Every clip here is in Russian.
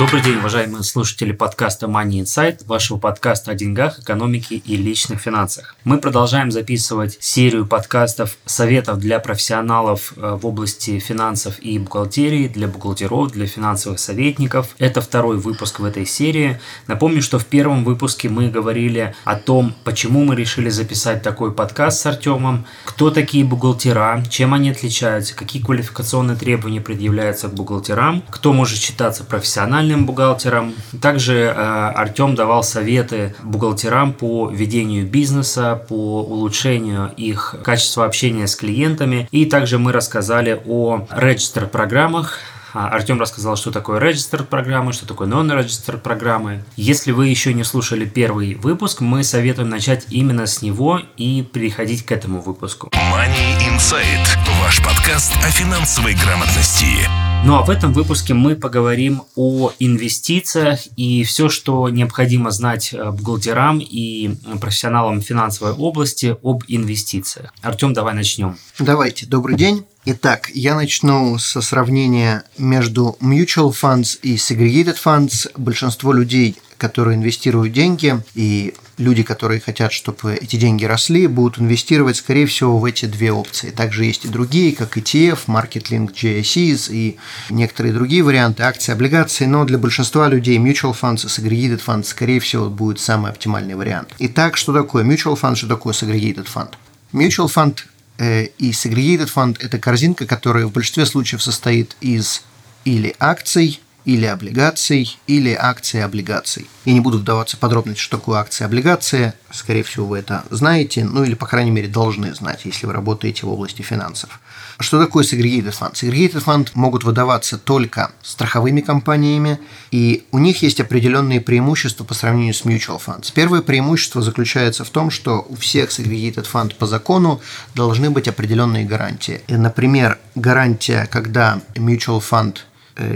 Добрый день, уважаемые слушатели подкаста Money Insight, вашего подкаста о деньгах, экономике и личных финансах. Мы продолжаем записывать серию подкастов советов для профессионалов э, в области финансов и бухгалтерии, для бухгалтеров, для финансовых советников. Это второй выпуск в этой серии. Напомню, что в первом выпуске мы говорили о том, почему мы решили записать такой подкаст с Артемом, кто такие бухгалтера, чем они отличаются, какие квалификационные требования предъявляются к бухгалтерам, кто может считаться профессиональным профессиональным бухгалтерам. Также э, Артем давал советы бухгалтерам по ведению бизнеса, по улучшению их качества общения с клиентами. И также мы рассказали о register программах, а, Артем рассказал, что такое registered программы, что такое non-registered программы. Если вы еще не слушали первый выпуск, мы советуем начать именно с него и переходить к этому выпуску. Money Insight. Ваш подкаст о финансовой грамотности. Ну а в этом выпуске мы поговорим о инвестициях и все, что необходимо знать э, бухгалтерам и профессионалам финансовой области об инвестициях. Артем, давай начнем. Давайте, добрый день. Итак, я начну со сравнения между mutual funds и segregated funds. Большинство людей, которые инвестируют деньги, и люди, которые хотят, чтобы эти деньги росли, будут инвестировать, скорее всего, в эти две опции. Также есть и другие, как ETF, Market Link GICs и некоторые другие варианты, акции, облигации, но для большинства людей mutual funds и segregated funds, скорее всего, будет самый оптимальный вариант. Итак, что такое mutual fund, что такое segregated fund? Mutual fund Э, и segregated fund – это корзинка, которая в большинстве случаев состоит из или акций, или облигаций, или акций облигаций. Я не буду вдаваться в подробности, что такое акция облигация. Скорее всего, вы это знаете, ну или, по крайней мере, должны знать, если вы работаете в области финансов. Что такое segregated fund? Segregated fund могут выдаваться только страховыми компаниями, и у них есть определенные преимущества по сравнению с mutual funds. Первое преимущество заключается в том, что у всех segregated fund по закону должны быть определенные гарантии. Например, гарантия, когда mutual fund –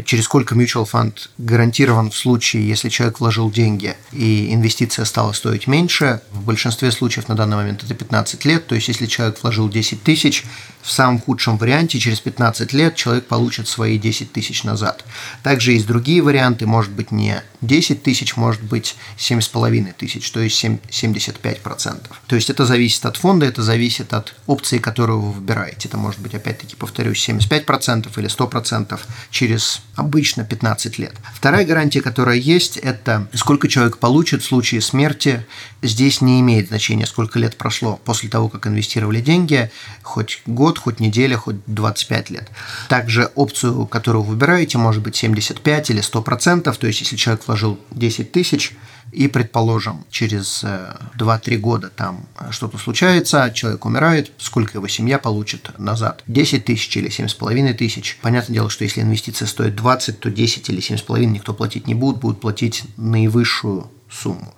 через сколько mutual fund гарантирован в случае, если человек вложил деньги и инвестиция стала стоить меньше. В большинстве случаев на данный момент это 15 лет. То есть, если человек вложил 10 тысяч, в самом худшем варианте через 15 лет человек получит свои 10 тысяч назад. Также есть другие варианты, может быть не 10 тысяч, может быть 7,5 тысяч, то есть 7, 75%. То есть это зависит от фонда, это зависит от опции, которую вы выбираете. Это может быть, опять-таки, повторюсь, 75% или 100% через обычно 15 лет. Вторая гарантия, которая есть, это сколько человек получит в случае смерти. Здесь не имеет значения, сколько лет прошло после того, как инвестировали деньги, хоть год, хоть неделя, хоть 25 лет. Также опцию, которую вы выбираете, может быть 75 или 100%, то есть если человек вложил 10 тысяч, и, предположим, через 2-3 э, года там э, что-то случается, человек умирает, сколько его семья получит назад? 10 тысяч или 7,5 тысяч. Понятное дело, что если инвестиция стоит 20, то 10 или 7,5 никто платить не будет, будут платить наивысшую сумму.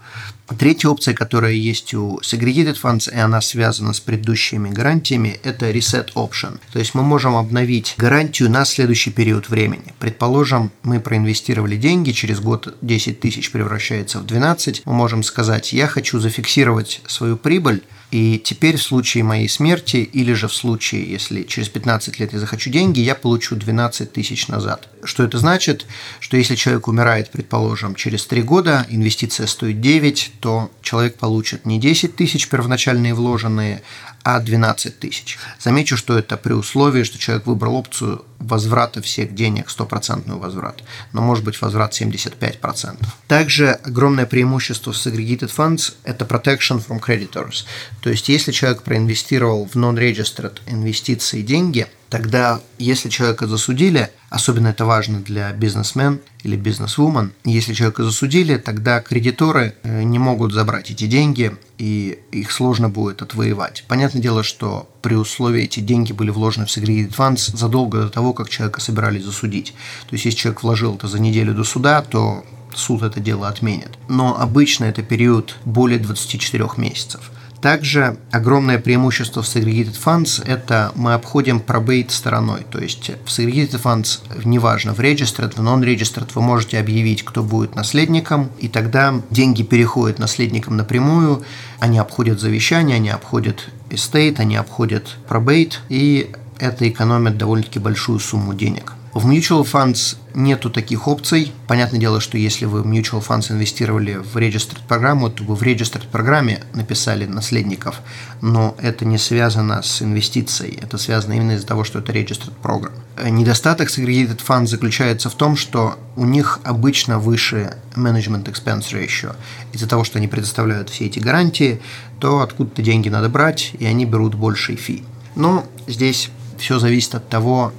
Третья опция, которая есть у Segregated Funds, и она связана с предыдущими гарантиями, это Reset Option. То есть мы можем обновить гарантию на следующий период времени. Предположим, мы проинвестировали деньги, через год 10 тысяч превращается в 12. Мы можем сказать, я хочу зафиксировать свою прибыль и теперь в случае моей смерти или же в случае, если через 15 лет я захочу деньги, я получу 12 тысяч назад. Что это значит? Что если человек умирает, предположим, через 3 года, инвестиция стоит 9, то человек получит не 10 тысяч первоначальные вложенные, а 12 тысяч. Замечу, что это при условии, что человек выбрал опцию возврата всех денег, стопроцентный возврат, но может быть возврат 75%. Также огромное преимущество с Segregated Funds – это protection from creditors. То есть, если человек проинвестировал в non-registered инвестиции деньги, тогда, если человека засудили, особенно это важно для бизнесмен или бизнесвумен, если человека засудили, тогда кредиторы э, не могут забрать эти деньги, и их сложно будет отвоевать. Понятное дело, что при условии эти деньги были вложены в Segregated Funds задолго до того, как человека собирались засудить. То есть, если человек вложил это за неделю до суда, то суд это дело отменит. Но обычно это период более 24 месяцев. Также огромное преимущество в Segregated Funds – это мы обходим пробейт стороной. То есть в Segregated Funds, неважно, в Registered, в Non-Registered, вы можете объявить, кто будет наследником, и тогда деньги переходят наследникам напрямую, они обходят завещание, они обходят estate, они обходят пробейт, и это экономит довольно-таки большую сумму денег. В mutual funds нету таких опций. Понятное дело, что если вы в mutual funds инвестировали в registered программу, то вы в registered программе написали наследников, но это не связано с инвестицией, это связано именно из-за того, что это registered программ. Недостаток segregated funds заключается в том, что у них обычно выше management expense ratio. Из-за того, что они предоставляют все эти гарантии, то откуда-то деньги надо брать, и они берут больший фи. Но здесь все зависит от того,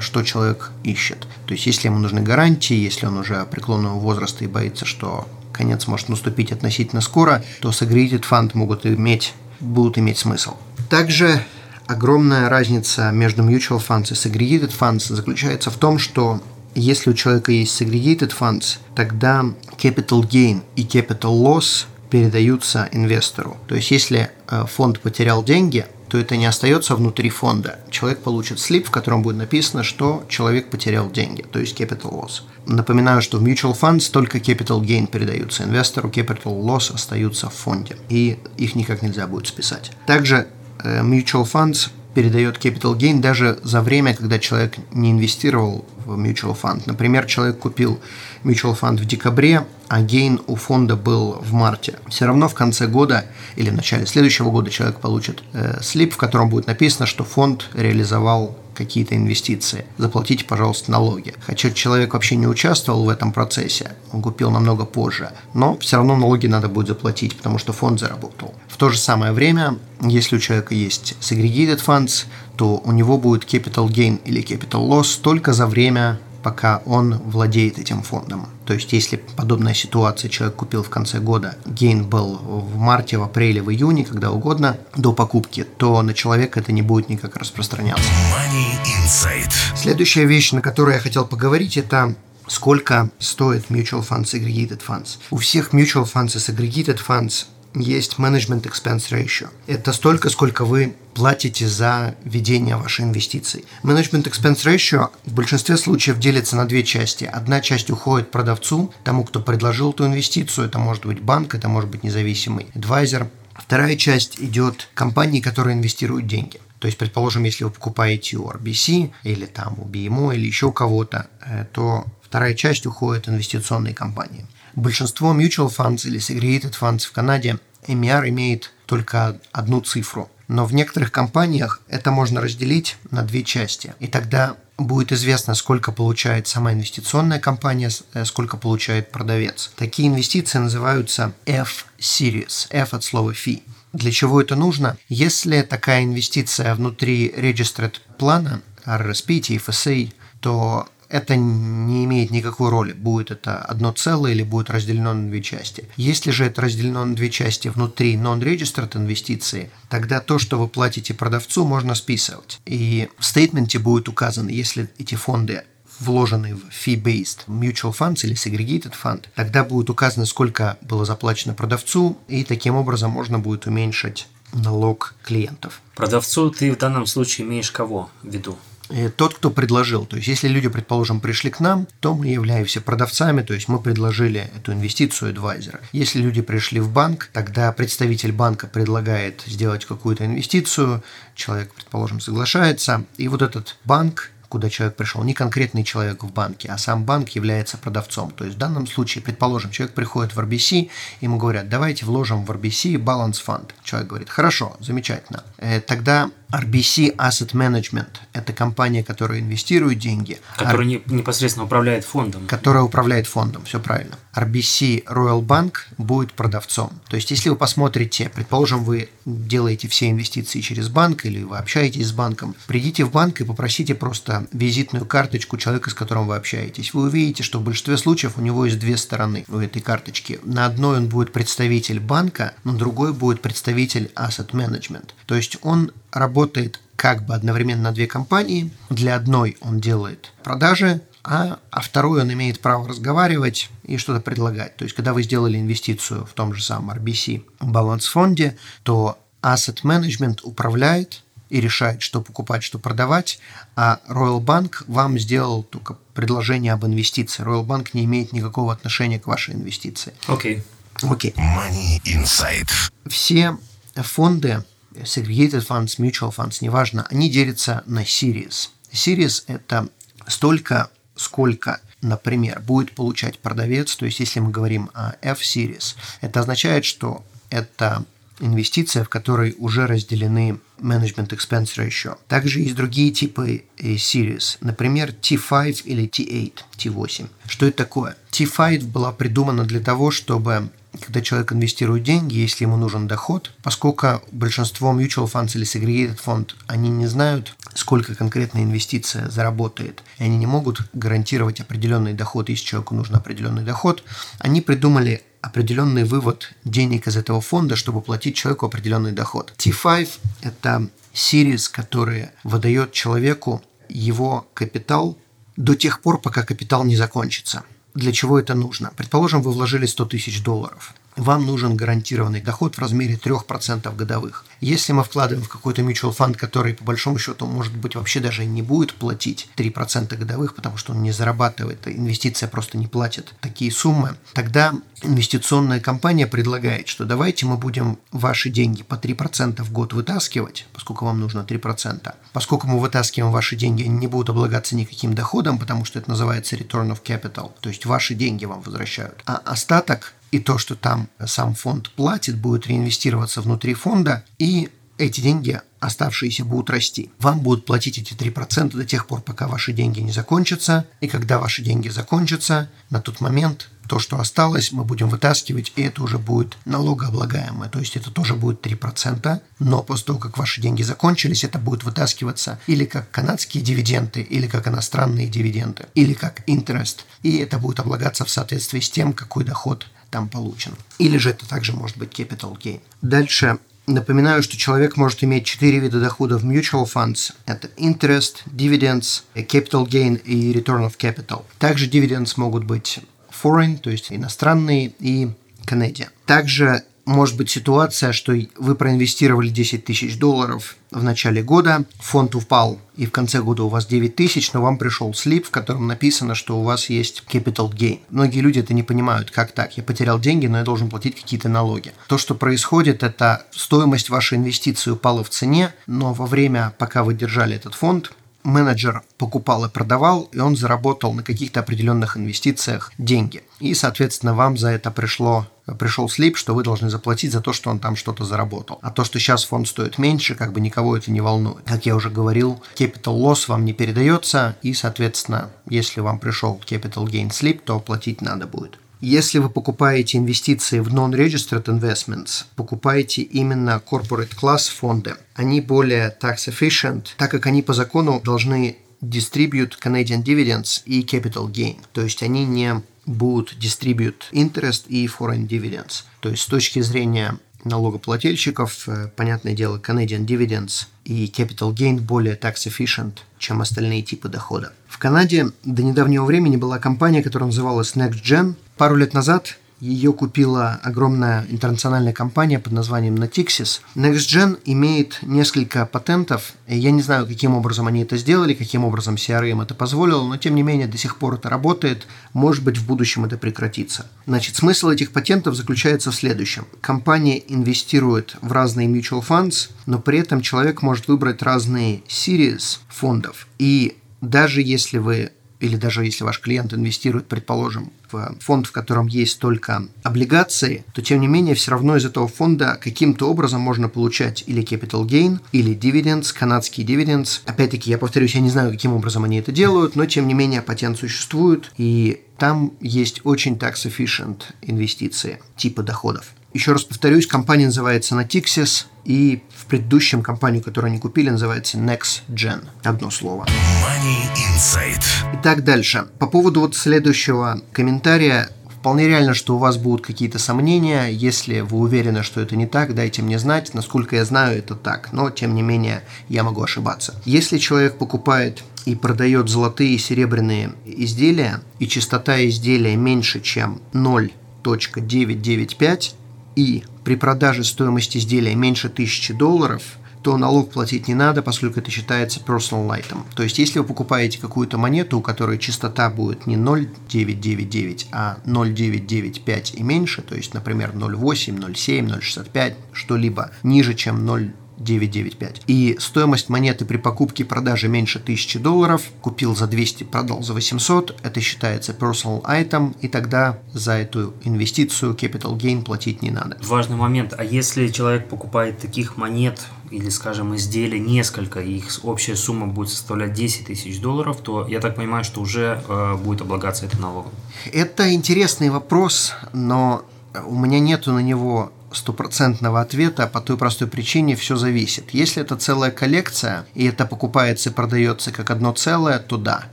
что человек ищет. То есть, если ему нужны гарантии, если он уже преклонного возраста и боится, что конец может наступить относительно скоро, то segregated фонд могут иметь, будут иметь смысл. Также огромная разница между mutual funds и segregated funds заключается в том, что если у человека есть segregated funds, тогда capital gain и capital loss передаются инвестору. То есть, если э, фонд потерял деньги, то это не остается внутри фонда. Человек получит слип, в котором будет написано, что человек потерял деньги, то есть capital loss. Напоминаю, что в mutual funds только capital gain передаются инвестору, capital loss остаются в фонде, и их никак нельзя будет списать. Также э, mutual funds передает capital gain даже за время, когда человек не инвестировал в mutual fund. Например, человек купил mutual fund в декабре, а gain у фонда был в марте. Все равно в конце года или в начале следующего года человек получит э, слип, в котором будет написано, что фонд реализовал какие-то инвестиции. Заплатите, пожалуйста, налоги. Хотя человек вообще не участвовал в этом процессе, он купил намного позже, но все равно налоги надо будет заплатить, потому что фонд заработал. В то же самое время, если у человека есть segregated funds, то у него будет capital gain или capital loss только за время пока он владеет этим фондом. То есть, если подобная ситуация человек купил в конце года, гейн был в марте, в апреле, в июне, когда угодно, до покупки, то на человека это не будет никак распространяться. Money Insight. Следующая вещь, на которую я хотел поговорить, это сколько стоит mutual funds segregated funds. У всех mutual funds и segregated funds есть management expense ratio. Это столько, сколько вы платите за ведение вашей инвестиции. Management expense ratio в большинстве случаев делится на две части. Одна часть уходит продавцу, тому, кто предложил эту инвестицию. Это может быть банк, это может быть независимый адвайзер. Вторая часть идет компании, которые инвестируют деньги. То есть, предположим, если вы покупаете у RBC или там у BMO или еще у кого-то, э, то вторая часть уходит инвестиционные компании. Большинство mutual funds или segregated funds в Канаде MER имеет только одну цифру. Но в некоторых компаниях это можно разделить на две части. И тогда будет известно, сколько получает сама инвестиционная компания, э, сколько получает продавец. Такие инвестиции называются F-Series. F от слова fee. Для чего это нужно? Если такая инвестиция внутри registered плана, RRSP, TFSA, то это не имеет никакой роли, будет это одно целое или будет разделено на две части. Если же это разделено на две части внутри non-registered инвестиции, тогда то, что вы платите продавцу, можно списывать. И в стейтменте будет указано, если эти фонды вложены в fee-based mutual funds или segregated fund, тогда будет указано, сколько было заплачено продавцу, и таким образом можно будет уменьшить налог клиентов. Продавцу ты в данном случае имеешь кого в виду? Э, тот, кто предложил. То есть, если люди, предположим, пришли к нам, то мы являемся продавцами, то есть мы предложили эту инвестицию адвайзера. Если люди пришли в банк, тогда представитель банка предлагает сделать какую-то инвестицию, человек, предположим, соглашается, и вот этот банк куда человек пришел, не конкретный человек в банке, а сам банк является продавцом. То есть в данном случае, предположим, человек приходит в RBC, ему говорят, давайте вложим в RBC баланс фонд. Человек говорит, хорошо, замечательно. Э, тогда RBC Asset Management – это компания, которая инвестирует деньги. Которая Ар... непосредственно управляет фондом. Которая управляет фондом, все правильно. RBC Royal Bank будет продавцом. То есть, если вы посмотрите, предположим, вы делаете все инвестиции через банк или вы общаетесь с банком, придите в банк и попросите просто визитную карточку человека, с которым вы общаетесь. Вы увидите, что в большинстве случаев у него есть две стороны у этой карточки. На одной он будет представитель банка, на другой будет представитель Asset Management. То есть, он работает как бы одновременно на две компании. Для одной он делает продажи, а, а второй он имеет право разговаривать и что-то предлагать. То есть, когда вы сделали инвестицию в том же самом RBC баланс-фонде, то Asset Management управляет и решает, что покупать, что продавать, а Royal Bank вам сделал только предложение об инвестиции. Royal Bank не имеет никакого отношения к вашей инвестиции. Окей. Okay. Окей. Okay. Money Insight. Все фонды, segregated funds, mutual funds, неважно, они делятся на series. Series – это столько, сколько например, будет получать продавец, то есть если мы говорим о F-Series, это означает, что это инвестиция, в которой уже разделены management expense ratio. Также есть другие типы э, series, например, T5 или T8, T8. Что это такое? T5 была придумана для того, чтобы когда человек инвестирует деньги, если ему нужен доход, поскольку большинство mutual funds или segregated фонд, они не знают, сколько конкретная инвестиция заработает, и они не могут гарантировать определенный доход, если человеку нужен определенный доход, они придумали определенный вывод денег из этого фонда, чтобы платить человеку определенный доход. T5 – это series, которая выдает человеку его капитал до тех пор, пока капитал не закончится. Для чего это нужно? Предположим, вы вложили 100 тысяч долларов вам нужен гарантированный доход в размере 3% годовых. Если мы вкладываем в какой-то mutual фонд, который по большому счету может быть вообще даже не будет платить 3% годовых, потому что он не зарабатывает, инвестиция просто не платит такие суммы, тогда инвестиционная компания предлагает, что давайте мы будем ваши деньги по 3% в год вытаскивать, поскольку вам нужно 3%. Поскольку мы вытаскиваем ваши деньги, они не будут облагаться никаким доходом, потому что это называется return of capital, то есть ваши деньги вам возвращают. А остаток и то, что там сам фонд платит, будет реинвестироваться внутри фонда, и эти деньги оставшиеся будут расти. Вам будут платить эти 3% до тех пор, пока ваши деньги не закончатся, и когда ваши деньги закончатся, на тот момент то, что осталось, мы будем вытаскивать, и это уже будет налогооблагаемое. То есть это тоже будет 3%, но после того, как ваши деньги закончились, это будет вытаскиваться или как канадские дивиденды, или как иностранные дивиденды, или как interest. И это будет облагаться в соответствии с тем, какой доход там получен. Или же это также может быть capital gain. Дальше Напоминаю, что человек может иметь четыре вида доходов в mutual funds. Это interest, dividends, capital gain и return of capital. Также dividends могут быть foreign, то есть иностранные, и Canadian. Также может быть ситуация, что вы проинвестировали 10 тысяч долларов в начале года, фонд упал, и в конце года у вас 9 тысяч, но вам пришел слип, в котором написано, что у вас есть capital gain. Многие люди это не понимают, как так? Я потерял деньги, но я должен платить какие-то налоги. То, что происходит, это стоимость вашей инвестиции упала в цене, но во время, пока вы держали этот фонд, менеджер покупал и продавал, и он заработал на каких-то определенных инвестициях деньги. И, соответственно, вам за это пришло пришел слип, что вы должны заплатить за то, что он там что-то заработал. А то, что сейчас фонд стоит меньше, как бы никого это не волнует. Как я уже говорил, capital loss вам не передается, и, соответственно, если вам пришел capital gain slip, то платить надо будет. Если вы покупаете инвестиции в non-registered investments, покупаете именно corporate class фонды, они более tax efficient, так как они по закону должны distribute Canadian dividends и capital gain. То есть они не будут distribute interest и foreign dividends. То есть с точки зрения налогоплательщиков, э, понятное дело, Canadian Dividends и Capital Gain более tax efficient, чем остальные типы дохода. В Канаде до недавнего времени была компания, которая называлась NextGen. Пару лет назад ее купила огромная интернациональная компания под названием Natixis. NextGen имеет несколько патентов. Я не знаю, каким образом они это сделали, каким образом CRM это позволило, но тем не менее до сих пор это работает. Может быть, в будущем это прекратится. Значит, смысл этих патентов заключается в следующем. Компания инвестирует в разные mutual funds, но при этом человек может выбрать разные series фондов. И даже если вы или даже если ваш клиент инвестирует, предположим, фонд, в котором есть только облигации, то тем не менее все равно из этого фонда каким-то образом можно получать или capital gain, или dividends, канадский dividends. Опять-таки, я повторюсь, я не знаю, каким образом они это делают, но тем не менее патент существует, и там есть очень tax efficient инвестиции типа доходов. Еще раз повторюсь, компания называется Natixis, и предыдущем компанию, которую они купили, называется NextGen. Одно слово. Money Insight. Итак, дальше. По поводу вот следующего комментария, Вполне реально, что у вас будут какие-то сомнения. Если вы уверены, что это не так, дайте мне знать. Насколько я знаю, это так. Но, тем не менее, я могу ошибаться. Если человек покупает и продает золотые и серебряные изделия, и частота изделия меньше, чем 0.995, и при продаже стоимости изделия меньше 1000 долларов – то налог платить не надо, поскольку это считается personal item. То есть, если вы покупаете какую-то монету, у которой частота будет не 0,999, а 0,995 и меньше, то есть, например, 0,8, 0,7, 0,65, что-либо ниже, чем 0 995. И стоимость монеты при покупке и продаже меньше 1000 долларов, купил за 200, продал за 800, это считается personal item, и тогда за эту инвестицию capital gain платить не надо. Важный момент, а если человек покупает таких монет или, скажем, изделий несколько, и их общая сумма будет составлять 10 тысяч долларов, то я так понимаю, что уже э, будет облагаться это налогом. Это интересный вопрос, но у меня нету на него стопроцентного ответа по той простой причине все зависит. Если это целая коллекция, и это покупается и продается как одно целое, то да.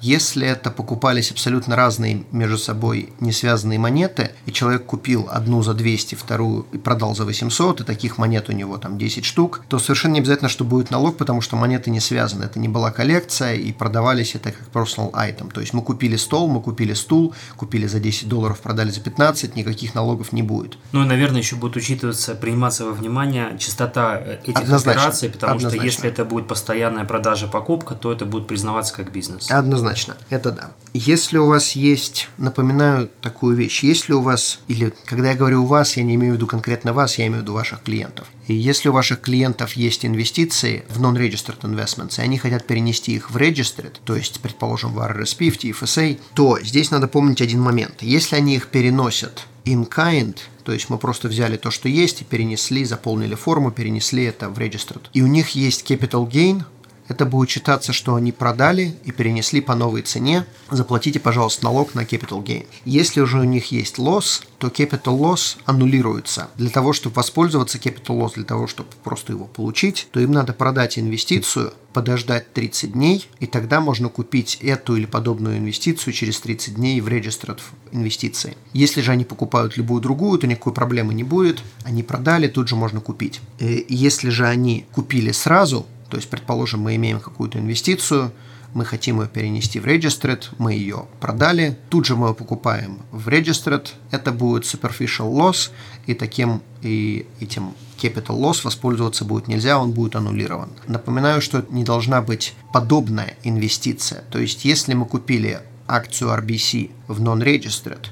Если это покупались абсолютно разные между собой не связанные монеты, и человек купил одну за 200, вторую и продал за 800, и таких монет у него там 10 штук, то совершенно не обязательно, что будет налог, потому что монеты не связаны. Это не была коллекция, и продавались это как personal item. То есть мы купили стол, мы купили стул, купили за 10 долларов, продали за 15, никаких налогов не будет. Ну и, наверное, еще будет учитывать учитываться, приниматься во внимание частота э, этих Однозначно. операций, потому Однозначно. что если это будет постоянная продажа покупка, то это будет признаваться как бизнес. Однозначно, это да. Если у вас есть, напоминаю такую вещь, если у вас, или когда я говорю у вас, я не имею в виду конкретно вас, я имею в виду ваших клиентов. И если у ваших клиентов есть инвестиции в non-registered investments, и они хотят перенести их в registered, то есть, предположим, в RRSP, в TFSA, то здесь надо помнить один момент. Если они их переносят in kind, то есть мы просто взяли то, что есть, и перенесли, заполнили форму, перенесли это в registered. И у них есть capital gain, это будет считаться, что они продали и перенесли по новой цене. Заплатите, пожалуйста, налог на capital gain. Если уже у них есть loss, то capital loss аннулируется. Для того, чтобы воспользоваться capital loss, для того, чтобы просто его получить, то им надо продать инвестицию, подождать 30 дней, и тогда можно купить эту или подобную инвестицию через 30 дней в registered инвестиции. Если же они покупают любую другую, то никакой проблемы не будет. Они продали, тут же можно купить. Э, если же они купили сразу, то есть, предположим, мы имеем какую-то инвестицию, мы хотим ее перенести в Registered, мы ее продали, тут же мы ее покупаем в Registered, это будет superficial loss, и таким и этим capital loss воспользоваться будет нельзя, он будет аннулирован. Напоминаю, что это не должна быть подобная инвестиция. То есть, если мы купили акцию RBC в non-registered,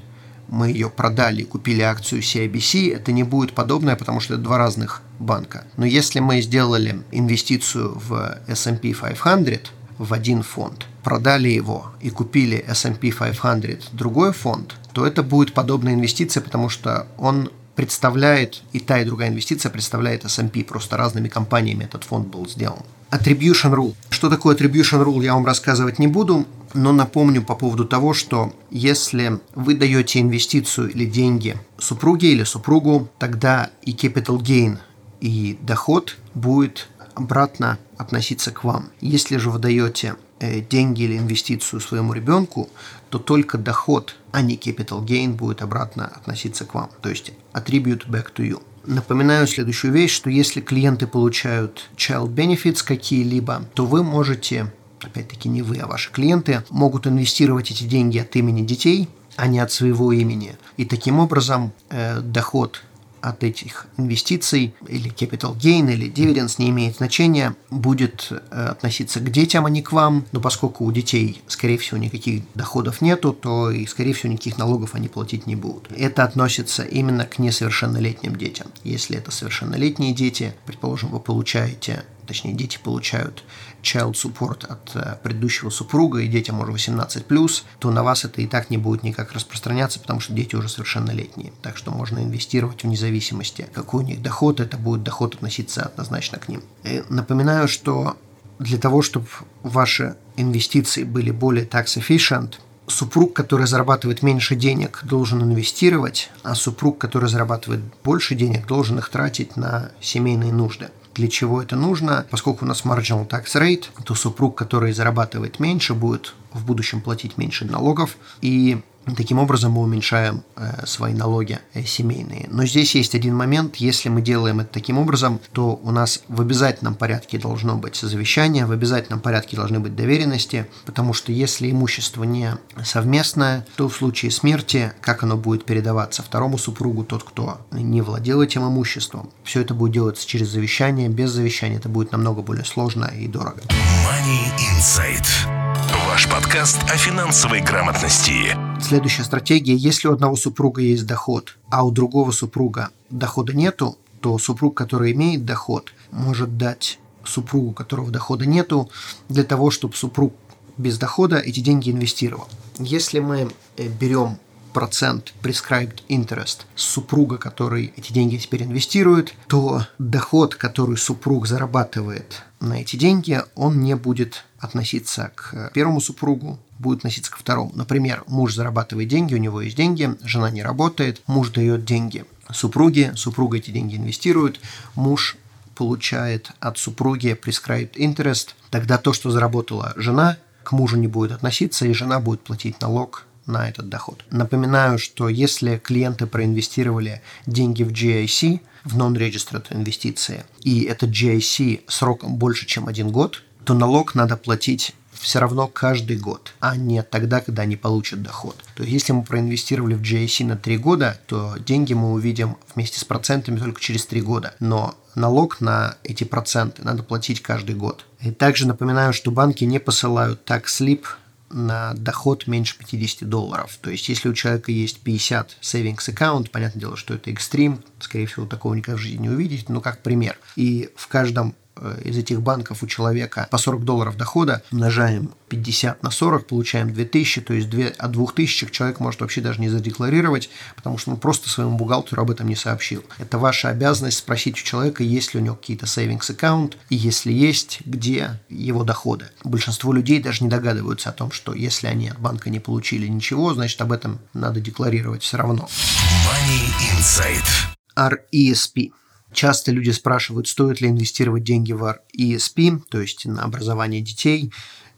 мы ее продали купили акцию CIBC, это не будет подобное, потому что это два разных банка. Но если мы сделали инвестицию в S&P 500 в один фонд, продали его и купили S&P 500 другой фонд, то это будет подобная инвестиция, потому что он представляет, и та, и другая инвестиция представляет S&P, просто разными компаниями этот фонд был сделан. Attribution Rule. Что такое Attribution Rule, я вам рассказывать не буду, но напомню по поводу того, что если вы даете инвестицию или деньги супруге или супругу, тогда и capital gain, и доход будет обратно относиться к вам. Если же вы даете э, деньги или инвестицию своему ребенку, то только доход, а не capital gain будет обратно относиться к вам. То есть attribute back to you. Напоминаю следующую вещь, что если клиенты получают child benefits какие-либо, то вы можете, опять-таки не вы, а ваши клиенты, могут инвестировать эти деньги от имени детей, а не от своего имени. И таким образом э, доход от этих инвестиций или capital gain или dividends не имеет значения, будет э, относиться к детям, а не к вам. Но поскольку у детей, скорее всего, никаких доходов нету, то и, скорее всего, никаких налогов они платить не будут. Это относится именно к несовершеннолетним детям. Если это совершеннолетние дети, предположим, вы получаете точнее дети получают child support от э, предыдущего супруга, и детям уже 18+, то на вас это и так не будет никак распространяться, потому что дети уже совершеннолетние. Так что можно инвестировать вне зависимости, какой у них доход, это будет доход относиться однозначно к ним. И напоминаю, что для того, чтобы ваши инвестиции были более tax efficient, супруг, который зарабатывает меньше денег, должен инвестировать, а супруг, который зарабатывает больше денег, должен их тратить на семейные нужды для чего это нужно. Поскольку у нас marginal tax rate, то супруг, который зарабатывает меньше, будет в будущем платить меньше налогов. И Таким образом мы уменьшаем э, свои налоги э, семейные. Но здесь есть один момент. Если мы делаем это таким образом, то у нас в обязательном порядке должно быть завещание, в обязательном порядке должны быть доверенности, потому что если имущество не совместное, то в случае смерти, как оно будет передаваться второму супругу, тот, кто не владел этим имуществом, все это будет делаться через завещание. Без завещания это будет намного более сложно и дорого. Money Insight. Ваш подкаст о финансовой грамотности. Следующая стратегия. Если у одного супруга есть доход, а у другого супруга дохода нету, то супруг, который имеет доход, может дать супругу, которого дохода нету, для того, чтобы супруг без дохода эти деньги инвестировал. Если мы э, берем процент prescribed interest с супруга, который эти деньги теперь инвестирует, то доход, который супруг зарабатывает на эти деньги, он не будет относиться к первому супругу, будет относиться ко второму. Например, муж зарабатывает деньги, у него есть деньги, жена не работает, муж дает деньги супруге, супруга эти деньги инвестирует, муж получает от супруги prescribed interest, тогда то, что заработала жена, к мужу не будет относиться, и жена будет платить налог на этот доход. Напоминаю, что если клиенты проинвестировали деньги в GIC, в non-registered инвестиции, и этот GIC сроком больше, чем один год, то налог надо платить все равно каждый год, а не тогда, когда они получат доход. То есть, если мы проинвестировали в GIC на 3 года, то деньги мы увидим вместе с процентами только через 3 года. Но налог на эти проценты надо платить каждый год. И также напоминаю, что банки не посылают tax slip на доход меньше 50 долларов. То есть, если у человека есть 50 savings аккаунт, понятное дело, что это экстрим, скорее всего, такого никогда в жизни не увидите, но как пример. И в каждом из этих банков у человека по 40 долларов дохода, умножаем 50 на 40, получаем 2000, то есть 2, от 2000 человек может вообще даже не задекларировать, потому что он просто своему бухгалтеру об этом не сообщил. Это ваша обязанность спросить у человека, есть ли у него какие-то savings аккаунт, и если есть, где его доходы. Большинство людей даже не догадываются о том, что если они от банка не получили ничего, значит об этом надо декларировать все равно. Money Insight. RESP Часто люди спрашивают, стоит ли инвестировать деньги в ESP, то есть на образование детей.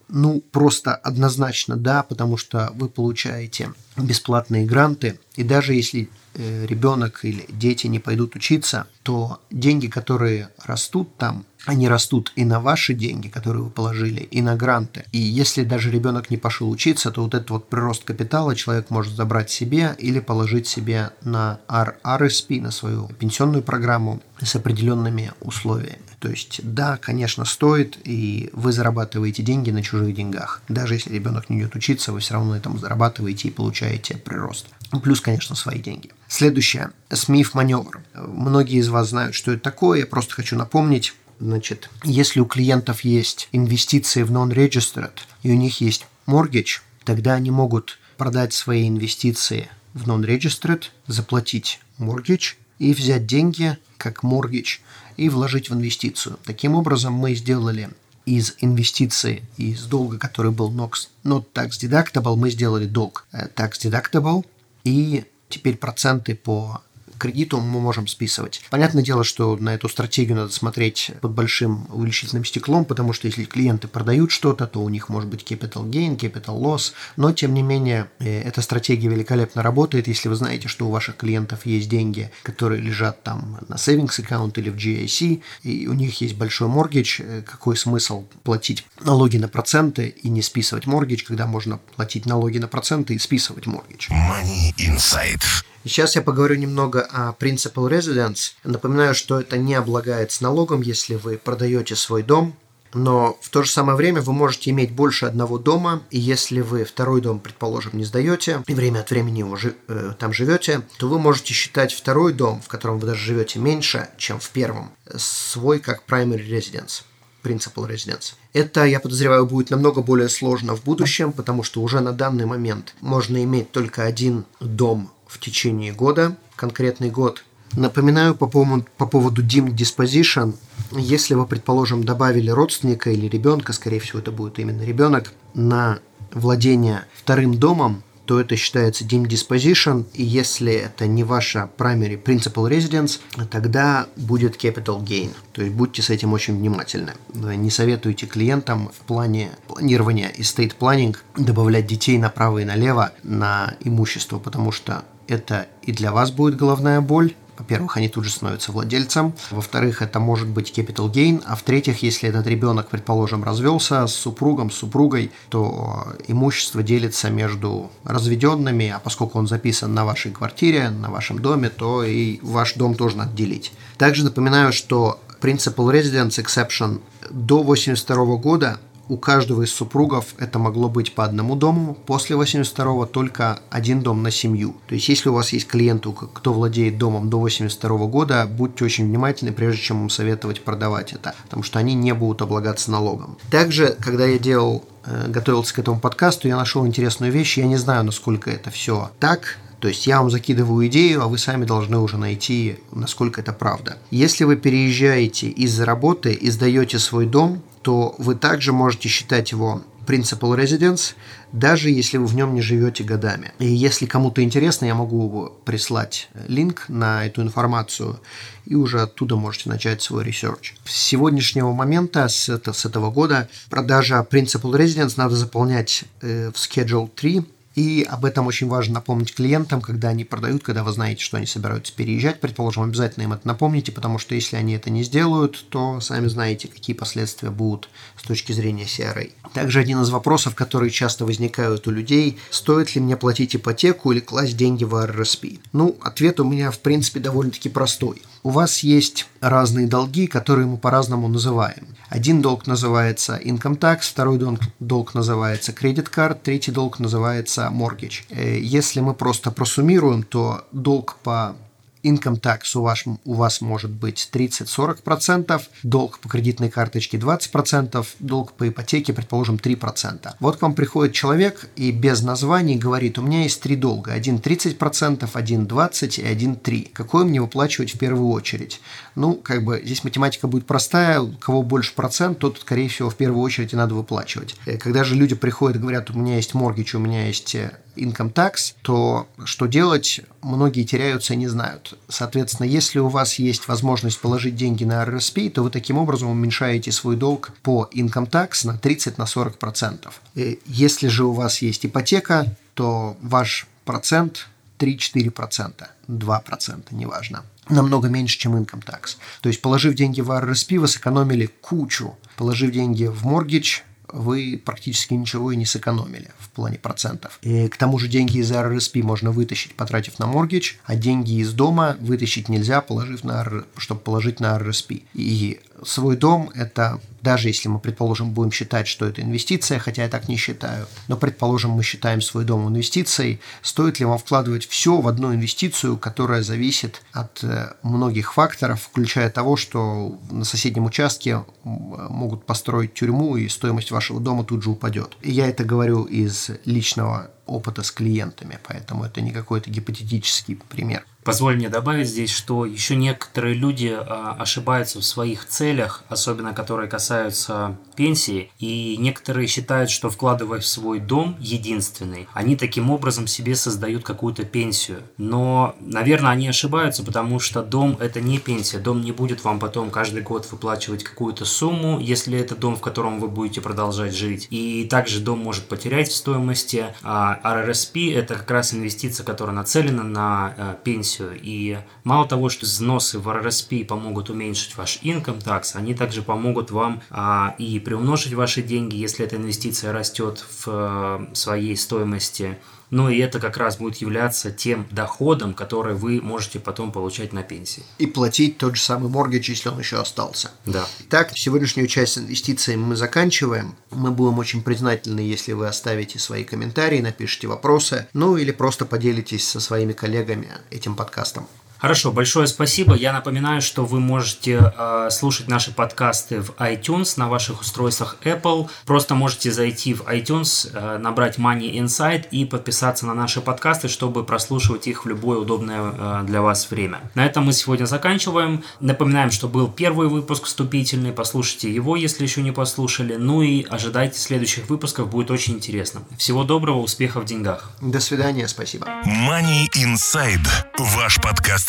Ну, просто однозначно да, потому что вы получаете бесплатные гранты, и даже если э, ребенок или дети не пойдут учиться, то деньги, которые растут там, они растут и на ваши деньги, которые вы положили, и на гранты. И если даже ребенок не пошел учиться, то вот этот вот прирост капитала человек может забрать себе или положить себе на RRSP, на свою пенсионную программу с определенными условиями. То есть, да, конечно, стоит, и вы зарабатываете деньги на чужих деньгах. Даже если ребенок не идет учиться, вы все равно там зарабатываете и получаете прирост. Плюс, конечно, свои деньги. Следующее. Смиф маневр. Многие из вас знают, что это такое. Я просто хочу напомнить. Значит, если у клиентов есть инвестиции в non-registered, и у них есть mortgage, тогда они могут продать свои инвестиции в non-registered, заплатить mortgage и взять деньги как mortgage и вложить в инвестицию. Таким образом, мы сделали из инвестиции, из долга, который был not tax deductible, мы сделали долг э, tax deductible, и теперь проценты по кредиту мы можем списывать. Понятное дело, что на эту стратегию надо смотреть под большим увеличительным стеклом, потому что если клиенты продают что-то, то у них может быть capital gain, capital loss, но тем не менее э, эта стратегия великолепно работает, если вы знаете, что у ваших клиентов есть деньги, которые лежат там на savings аккаунт или в GIC, и у них есть большой mortgage, э, какой смысл платить налоги на проценты и не списывать mortgage, когда можно платить налоги на проценты и списывать mortgage. Money Insight. Сейчас я поговорю немного о Principal Residence. Напоминаю, что это не облагается налогом, если вы продаете свой дом, но в то же самое время вы можете иметь больше одного дома, и если вы второй дом, предположим, не сдаете, и время от времени его жи- э, там живете, то вы можете считать второй дом, в котором вы даже живете меньше, чем в первом, свой как primary residence. Principal Residence. Это, я подозреваю, будет намного более сложно в будущем, потому что уже на данный момент можно иметь только один дом в течение года, конкретный год. Напоминаю по поводу, по поводу deemed disposition. Если вы, предположим, добавили родственника или ребенка, скорее всего, это будет именно ребенок, на владение вторым домом, то это считается deemed disposition, и если это не ваша primary principal residence, тогда будет capital gain. То есть будьте с этим очень внимательны. Не советуйте клиентам в плане планирования estate planning добавлять детей направо и налево на имущество, потому что это и для вас будет головная боль, во-первых, они тут же становятся владельцем. Во-вторых, это может быть capital gain. А в-третьих, если этот ребенок, предположим, развелся с супругом, с супругой, то имущество делится между разведенными, а поскольку он записан на вашей квартире, на вашем доме, то и ваш дом тоже надо делить. Также напоминаю, что Principal Residence Exception до 1982 года у каждого из супругов это могло быть по одному дому, после 82-го только один дом на семью. То есть, если у вас есть клиенты, кто владеет домом до 82 -го года, будьте очень внимательны, прежде чем им советовать продавать это, потому что они не будут облагаться налогом. Также, когда я делал э, готовился к этому подкасту, я нашел интересную вещь. Я не знаю, насколько это все так, то есть я вам закидываю идею, а вы сами должны уже найти, насколько это правда. Если вы переезжаете из-за работы и сдаете свой дом, то вы также можете считать его principal residence, даже если вы в нем не живете годами. И если кому-то интересно, я могу прислать link на эту информацию, и уже оттуда можете начать свой research. С сегодняшнего момента, с, это, с этого года, продажа principal residence надо заполнять э, в Schedule 3, и об этом очень важно напомнить клиентам, когда они продают, когда вы знаете, что они собираются переезжать. Предположим, обязательно им это напомните, потому что если они это не сделают, то сами знаете, какие последствия будут с точки зрения CRA. Также один из вопросов, которые часто возникают у людей, стоит ли мне платить ипотеку или класть деньги в RRSP? Ну, ответ у меня, в принципе, довольно-таки простой. У вас есть разные долги, которые мы по-разному называем. Один долг называется income tax, второй долг, долг называется credit card, третий долг называется mortgage. Э, если мы просто просуммируем, то долг по income tax у вас, у вас может быть 30-40%, долг по кредитной карточке 20%, долг по ипотеке, предположим, 3%. Вот к вам приходит человек и без названий говорит, у меня есть три долга, один 30%, один 20% и один 3%. Какой мне выплачивать в первую очередь? Ну, как бы здесь математика будет простая, у кого больше процент, тот, скорее всего, в первую очередь и надо выплачивать. Э, когда же люди приходят и говорят, у меня есть моргич, у меня есть э, income tax, то что делать, многие теряются и не знают. Соответственно, если у вас есть возможность положить деньги на RRSP, то вы таким образом уменьшаете свой долг по income tax на 30-40%. И если же у вас есть ипотека, то ваш процент 3-4%, 2%, неважно намного меньше, чем income tax. То есть, положив деньги в RRSP, вы сэкономили кучу. Положив деньги в mortgage, вы практически ничего и не сэкономили в плане процентов. И к тому же деньги из RRSP можно вытащить, потратив на моргидж, а деньги из дома вытащить нельзя, положив на, чтобы положить на RRSP. И свой дом – это даже если мы, предположим, будем считать, что это инвестиция, хотя я так не считаю, но, предположим, мы считаем свой дом инвестицией, стоит ли вам вкладывать все в одну инвестицию, которая зависит от э, многих факторов, включая того, что на соседнем участке могут построить тюрьму, и стоимость вашего дома тут же упадет. И я это говорю из личного опыта с клиентами, поэтому это не какой-то гипотетический пример. Позволь мне добавить здесь, что еще некоторые люди а, ошибаются в своих целях, особенно которые касаются пенсии, и некоторые считают, что вкладывая в свой дом единственный, они таким образом себе создают какую-то пенсию. Но, наверное, они ошибаются, потому что дом это не пенсия. Дом не будет вам потом каждый год выплачивать какую-то сумму, если это дом, в котором вы будете продолжать жить. И также дом может потерять в стоимости. А RRSP это как раз инвестиция, которая нацелена на а, пенсию пенсию. И мало того, что взносы в РРСП помогут уменьшить ваш income tax, они также помогут вам а, и приумножить ваши деньги, если эта инвестиция растет в а, своей стоимости но и это как раз будет являться тем доходом, который вы можете потом получать на пенсии. И платить тот же самый моргидж, если он еще остался. Да. Так, сегодняшнюю часть с инвестициями мы заканчиваем. Мы будем очень признательны, если вы оставите свои комментарии, напишите вопросы, ну или просто поделитесь со своими коллегами этим подкастом. Хорошо, большое спасибо. Я напоминаю, что вы можете э, слушать наши подкасты в iTunes на ваших устройствах Apple. Просто можете зайти в iTunes, э, набрать Money Insight и подписаться на наши подкасты, чтобы прослушивать их в любое удобное э, для вас время. На этом мы сегодня заканчиваем. Напоминаем, что был первый выпуск вступительный. Послушайте его, если еще не послушали. Ну и ожидайте следующих выпусков, будет очень интересно. Всего доброго, успехов в деньгах. До свидания, спасибо. Money Inside. Ваш